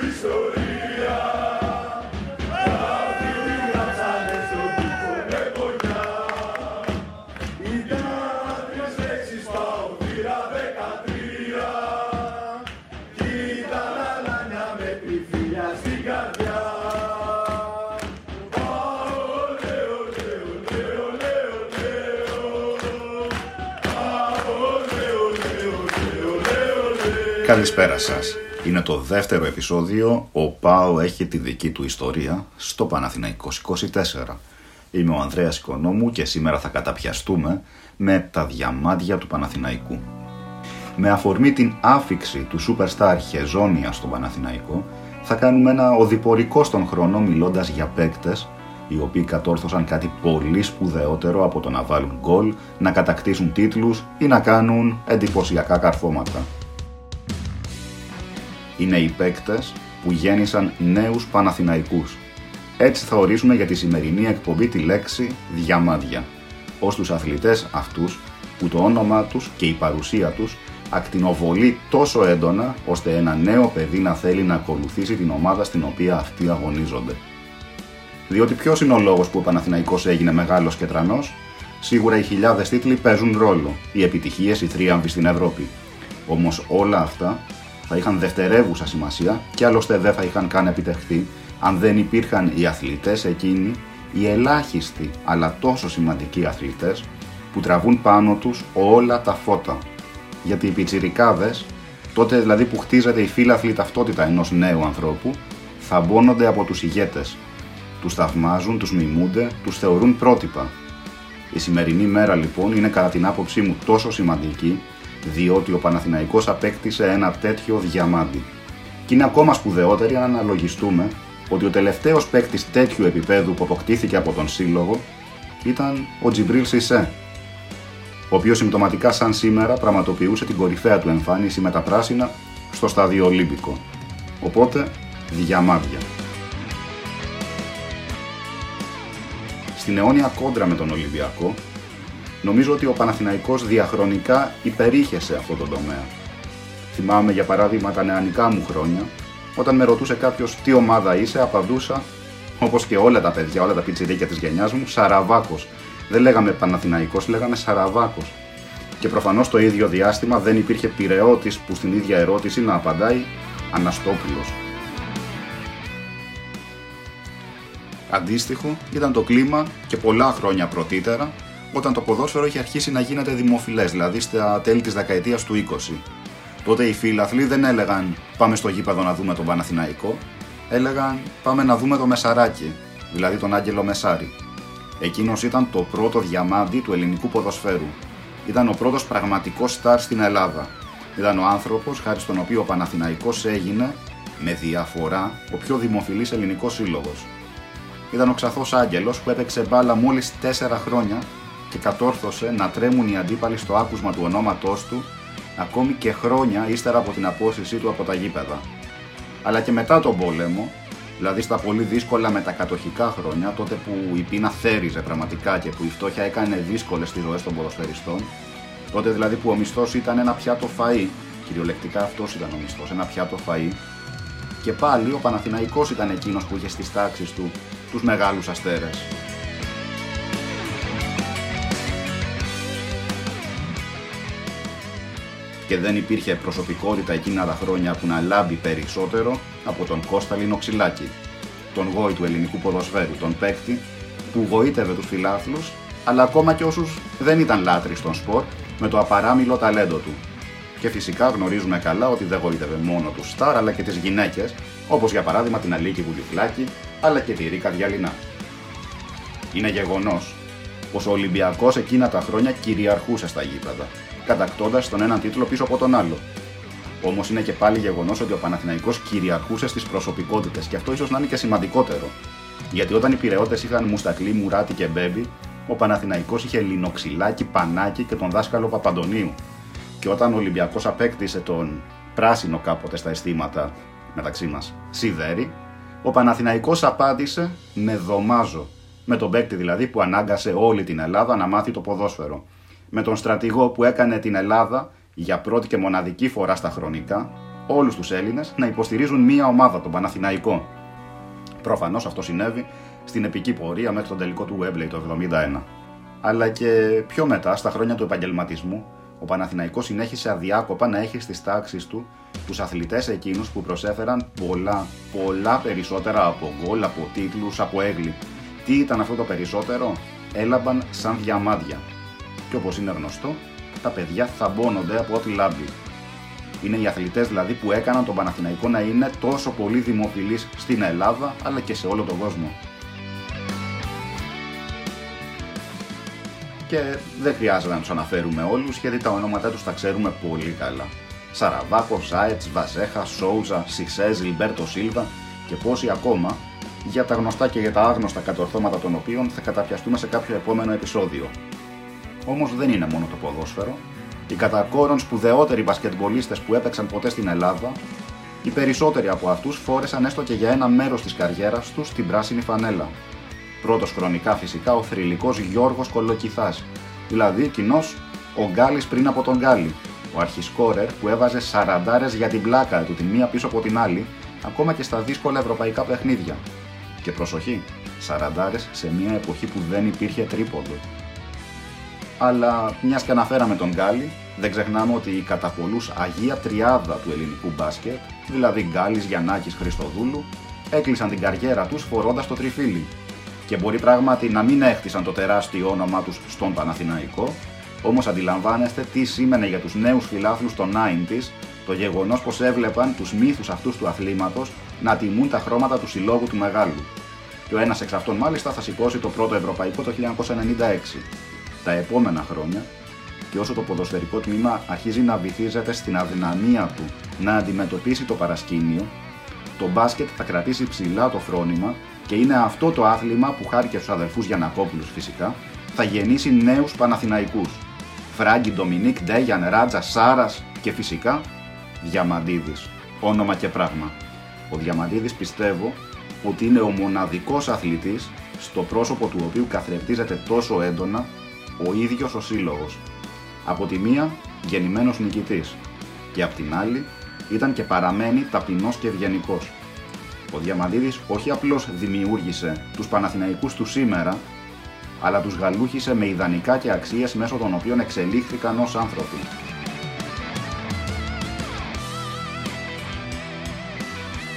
Cristo. Καλησπέρα σας. Είναι το δεύτερο επεισόδιο «Ο Πάο έχει τη δική του ιστορία» στο Παναθηναϊκός 24. Είμαι ο Ανδρέας Οικονόμου και σήμερα θα καταπιαστούμε με τα διαμάντια του Παναθηναϊκού. Με αφορμή την άφηξη του Superstar Χεζόνια στο Παναθηναϊκό, θα κάνουμε ένα οδηπορικό στον χρόνο μιλώντας για παίκτες οι οποίοι κατόρθωσαν κάτι πολύ σπουδαιότερο από το να βάλουν γκολ, να κατακτήσουν τίτλους ή να κάνουν εντυπωσιακά καρφώματα είναι οι παίκτες που γέννησαν νέους Παναθηναϊκούς. Έτσι θα ορίσουμε για τη σημερινή εκπομπή τη λέξη διαμάδια, ως τους αθλητές αυτούς που το όνομά τους και η παρουσία τους ακτινοβολεί τόσο έντονα ώστε ένα νέο παιδί να θέλει να ακολουθήσει την ομάδα στην οποία αυτοί αγωνίζονται. Διότι ποιος είναι ο λόγος που ο Παναθηναϊκός έγινε μεγάλος και τρανός, σίγουρα οι χιλιάδες τίτλοι παίζουν ρόλο, οι επιτυχίες, οι θρίαμβοι στην Ευρώπη. Όμως όλα αυτά θα είχαν δευτερεύουσα σημασία και άλλωστε δεν θα είχαν καν επιτευχθεί αν δεν υπήρχαν οι αθλητές εκείνοι, οι ελάχιστοι αλλά τόσο σημαντικοί αθλητές που τραβούν πάνω τους όλα τα φώτα. Γιατί οι πιτσιρικάδες, τότε δηλαδή που χτίζεται η φύλαθλη ταυτότητα ενός νέου ανθρώπου, θα μπώνονται από τους ηγέτες. Τους θαυμάζουν, τους μιμούνται, τους θεωρούν πρότυπα. Η σημερινή μέρα λοιπόν είναι κατά την άποψή μου τόσο σημαντική διότι ο Παναθηναϊκός απέκτησε ένα τέτοιο διαμάντι. Και είναι ακόμα σπουδαιότερη αν αναλογιστούμε ότι ο τελευταίος παίκτης τέτοιου επίπεδου που αποκτήθηκε από τον Σύλλογο ήταν ο Τζιμπρίλ Σισέ, ο οποίος συμπτωματικά σαν σήμερα πραγματοποιούσε την κορυφαία του εμφάνιση με τα πράσινα στο στάδιο Ολύμπικο. Οπότε, διαμάδια. Στην αιώνια κόντρα με τον Ολυμπιακό, Νομίζω ότι ο Παναθηναϊκός διαχρονικά υπερήχε σε αυτό το τομέα. Θυμάμαι για παράδειγμα τα νεανικά μου χρόνια, όταν με ρωτούσε κάποιος τι ομάδα είσαι, απαντούσα, όπως και όλα τα παιδιά, όλα τα πιτσιρίκια της γενιάς μου, Σαραβάκος. Δεν λέγαμε Παναθηναϊκός, λέγαμε Σαραβάκος. Και προφανώς το ίδιο διάστημα δεν υπήρχε πυρεώτης που στην ίδια ερώτηση να απαντάει Αναστόπουλος. Αντίστοιχο ήταν το κλίμα και πολλά χρόνια πρωτήτερα όταν το ποδόσφαιρο είχε αρχίσει να γίνεται δημοφιλές, δηλαδή στα τέλη της δεκαετίας του 20. Τότε οι φίλαθλοι δεν έλεγαν Πάμε στο γήπεδο να δούμε τον Παναθηναϊκό, έλεγαν Πάμε να δούμε το Μεσαράκι, δηλαδή τον Άγγελο Μεσάρη. Εκείνος ήταν το πρώτο διαμάντι του ελληνικού ποδοσφαίρου. Ήταν ο πρώτος πραγματικός στάρ στην Ελλάδα. Ήταν ο άνθρωπος χάρη στον οποίο ο Παναθηναϊκός έγινε με διαφορά ο πιο δημοφιλής ελληνικός σύλλογος. Ήταν ο Ξαθός Άγγελος που έπαιξε μπάλα μόλις 4 χρόνια και κατόρθωσε να τρέμουν οι αντίπαλοι στο άκουσμα του ονόματός του ακόμη και χρόνια ύστερα από την απόσυρσή του από τα γήπεδα. Αλλά και μετά τον πόλεμο, δηλαδή στα πολύ δύσκολα μετακατοχικά χρόνια, τότε που η πείνα θέριζε πραγματικά και που η φτώχεια έκανε δύσκολες τις ζωέ των ποδοσφαιριστών, τότε δηλαδή που ο μισθός ήταν ένα πιάτο φαΐ, κυριολεκτικά αυτός ήταν ο μισθός, ένα πιάτο φαΐ, και πάλι ο Παναθηναϊκός ήταν εκείνος που είχε στις τάξεις του τους μεγάλους αστέρες. Και δεν υπήρχε προσωπικότητα εκείνα τα χρόνια που να λάμπει περισσότερο από τον Κώστα Λινοξυλάκη, τον γόη του ελληνικού ποδοσφαίρου, τον παίκτη που γοήτευε τους φιλάθλους, αλλά ακόμα και όσους δεν ήταν λάτρεις στον σπορ, με το απαράμιλο ταλέντο του. Και φυσικά γνωρίζουμε καλά ότι δεν γοήτευε μόνο τους στάρ, αλλά και τις γυναίκες, όπως για παράδειγμα την Αλίκη Βουλιφλάκη, αλλά και τη Ρίκα Διαλυνά. Είναι γεγονός πως ο Ολυμπιακός εκείνα τα χρόνια κυριαρχούσε στα γήπεδα κατακτώντας τον έναν τίτλο πίσω από τον άλλο. Όμως είναι και πάλι γεγονός ότι ο Παναθηναϊκός κυριαρχούσε στις προσωπικότητες και αυτό ίσως να είναι και σημαντικότερο. Γιατί όταν οι πυρεώτε είχαν Μουστακλή, Μουράτη και Μπέμπι, ο Παναθηναϊκός είχε Λινοξυλάκι, Πανάκι και τον δάσκαλο Παπαντονίου. Και όταν ο Ολυμπιακός απέκτησε τον πράσινο κάποτε στα αισθήματα μεταξύ μας Σιδέρι, ο Παναθηναϊκός απάντησε με δωμάζο. Με τον παίκτη δηλαδή που ανάγκασε όλη την Ελλάδα να μάθει το ποδόσφαιρο με τον στρατηγό που έκανε την Ελλάδα για πρώτη και μοναδική φορά στα χρονικά, όλους τους Έλληνες να υποστηρίζουν μία ομάδα, τον Παναθηναϊκό. Προφανώς αυτό συνέβη στην επική πορεία μέχρι τον τελικό του Wembley το 1971. Αλλά και πιο μετά, στα χρόνια του επαγγελματισμού, ο Παναθηναϊκός συνέχισε αδιάκοπα να έχει στις τάξεις του τους αθλητές εκείνους που προσέφεραν πολλά, πολλά περισσότερα από γκολ, από τίτλους, από έγκλη. Τι ήταν αυτό το περισσότερο; Έλαμπαν σαν διαμάντια. Και όπως είναι γνωστό, τα παιδιά θαμπώνονται από ό,τι λάμπει. Είναι οι αθλητές δηλαδή που έκαναν τον Παναθηναϊκό να είναι τόσο πολύ δημοφιλής στην Ελλάδα αλλά και σε όλο τον κόσμο. και δεν χρειάζεται να τους αναφέρουμε όλους γιατί τα ονόματά τους τα ξέρουμε πολύ καλά. Σαραβάκο, Ζάετς, Βαζέχα, Σόουζα, Σιξέ, Λιμπέρτο Σίλβα και πόσοι ακόμα για τα γνωστά και για τα άγνωστα κατορθώματα των οποίων θα καταπιαστούμε σε κάποιο επόμενο επεισόδιο. Όμως δεν είναι μόνο το ποδόσφαιρο. Οι κατά κόρον σπουδαιότεροι μπασκετμπολίστες που έπαιξαν ποτέ στην Ελλάδα, οι περισσότεροι από αυτούς φόρεσαν έστω και για ένα μέρος της καριέρας τους την πράσινη φανέλα, Πρώτος χρονικά φυσικά ο θρηλυκός Γιώργος Κολοκυθάς, δηλαδή κοινός ο Γκάλης πριν από τον Γκάλη, ο αρχισκόρερ που έβαζε σαραντάρες για την πλάκα του τη μία πίσω από την άλλη, ακόμα και στα δύσκολα ευρωπαϊκά παιχνίδια. Και προσοχή, σαραντάρες σε μια εποχή που δεν υπήρχε τρίποντο. Αλλά μιας και αναφέραμε τον Γκάλη, δεν ξεχνάμε ότι η κατά πολλού αγία τριάδα του ελληνικού μπάσκετ, δηλαδή Γκάλης, Γιαννάκης, Χριστοδούλου, έκλεισαν την καριέρα τους φορώντας το τριφύλι και μπορεί πράγματι να μην έχτισαν το τεράστιο όνομά τους στον Παναθηναϊκό, όμως αντιλαμβάνεστε τι σήμαινε για τους νέους φιλάθλους των 90s το γεγονός πως έβλεπαν τους μύθους αυτούς του αθλήματος να τιμούν τα χρώματα του συλλόγου του Μεγάλου. Και ο ένας εξ αυτών μάλιστα θα σηκώσει το πρώτο ευρωπαϊκό το 1996. Τα επόμενα χρόνια, και όσο το ποδοσφαιρικό τμήμα αρχίζει να βυθίζεται στην αδυναμία του να αντιμετωπίσει το παρασκήνιο, το μπάσκετ θα κρατήσει ψηλά το φρόνημα και είναι αυτό το άθλημα που χάρη και στους αδερφούς Γιανακόπουλους φυσικά θα γεννήσει νέους Παναθηναϊκούς. Φράγκη, Ντομινίκ, Ντέγιαν, Ράτζα, Σάρας και φυσικά Διαμαντίδης. Όνομα και πράγμα. Ο Διαμαντίδης πιστεύω ότι είναι ο μοναδικός αθλητής στο πρόσωπο του οποίου καθρεπτίζεται τόσο έντονα ο ίδιος ο σύλλογος. Από τη μία γεννημένος νικητής και από την άλλη ήταν και παραμένει ταπεινός και ευγενικός. Ο Διαμαντίδης όχι απλώς δημιούργησε τους Παναθηναϊκούς του σήμερα, αλλά τους γαλούχησε με ιδανικά και αξίες μέσω των οποίων εξελίχθηκαν ως άνθρωποι.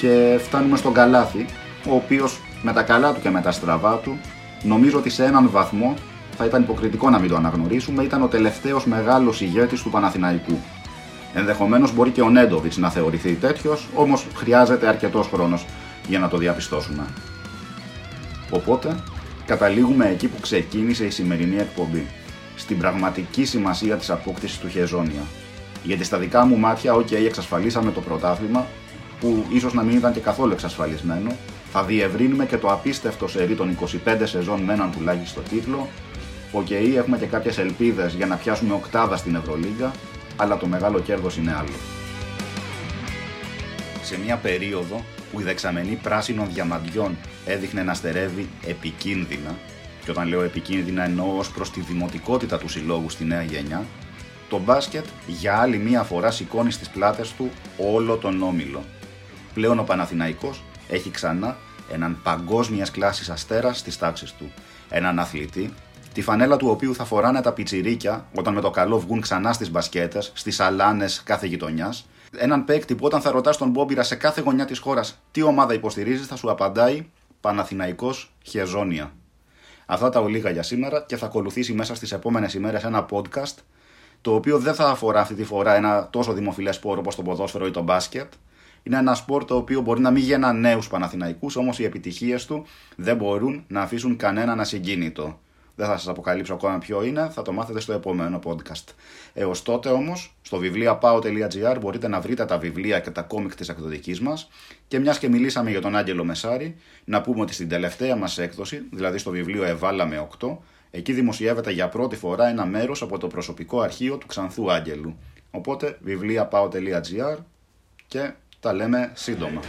Και φτάνουμε στον Καλάθι, ο οποίος με τα καλά του και με τα στραβά του, νομίζω ότι σε έναν βαθμό θα ήταν υποκριτικό να μην το αναγνωρίσουμε, ήταν ο τελευταίος μεγάλος ηγέτης του Παναθηναϊκού. Ενδεχομένως μπορεί και ο Νέντοβιτς να θεωρηθεί τέτοιος, όμως χρειάζεται αρκετός χρόνος για να το διαπιστώσουμε. Οπότε, καταλήγουμε εκεί που ξεκίνησε η σημερινή εκπομπή, στην πραγματική σημασία της απόκτησης του Χεζόνια. Γιατί στα δικά μου μάτια, OK, εξασφαλίσαμε το πρωτάθλημα, που ίσως να μην ήταν και καθόλου εξασφαλισμένο, θα διευρύνουμε και το απίστευτο σερί των 25 σεζόν με έναν τουλάχιστον τίτλο. OK, έχουμε και κάποιες ελπίδες για να πιάσουμε οκτάδα στην Ευρωλίγκα αλλά το μεγάλο κέρδος είναι άλλο. Σε μια περίοδο που η δεξαμενή πράσινων διαμαντιών έδειχνε να στερεύει επικίνδυνα, και όταν λέω επικίνδυνα εννοώ ως προς τη δημοτικότητα του συλλόγου στη νέα γενιά, το μπάσκετ για άλλη μία φορά σηκώνει στις πλάτες του όλο τον όμιλο. Πλέον ο Παναθηναϊκός έχει ξανά έναν παγκόσμιας κλάσης αστέρας στις τάξεις του. Έναν αθλητή τη φανέλα του οποίου θα φοράνε τα πιτσιρίκια όταν με το καλό βγουν ξανά στις μπασκέτες, στις αλάνε κάθε γειτονιάς. Έναν παίκτη που όταν θα ρωτάς τον Μπόμπιρα σε κάθε γωνιά της χώρας τι ομάδα υποστηρίζεις, θα σου απαντάει Παναθηναϊκός Χεζόνια. Αυτά τα ολίγα για σήμερα και θα ακολουθήσει μέσα στις επόμενες ημέρες ένα podcast το οποίο δεν θα αφορά αυτή τη φορά ένα τόσο δημοφιλές σπόρο όπως το ποδόσφαιρο ή το μπάσκετ. Είναι ένα σπορ το οποίο μπορεί να μην γεννά νέους Παναθηναϊκούς, όμως οι επιτυχίες του δεν μπορούν να αφήσουν κανέναν ασυγκίνητο. Δεν θα σας αποκαλύψω ακόμα ποιο είναι, θα το μάθετε στο επόμενο podcast. Έως τότε όμως, στο βιβλία.pao.gr μπορείτε να βρείτε τα βιβλία και τα κόμικ της εκδοτικής μας. Και μιας και μιλήσαμε για τον Άγγελο Μεσάρη, να πούμε ότι στην τελευταία μας έκδοση, δηλαδή στο βιβλίο Εβάλαμε 8, εκεί δημοσιεύεται για πρώτη φορά ένα μέρος από το προσωπικό αρχείο του Ξανθού Άγγελου. Οπότε βιβλία.pao.gr και τα λέμε σύντομα.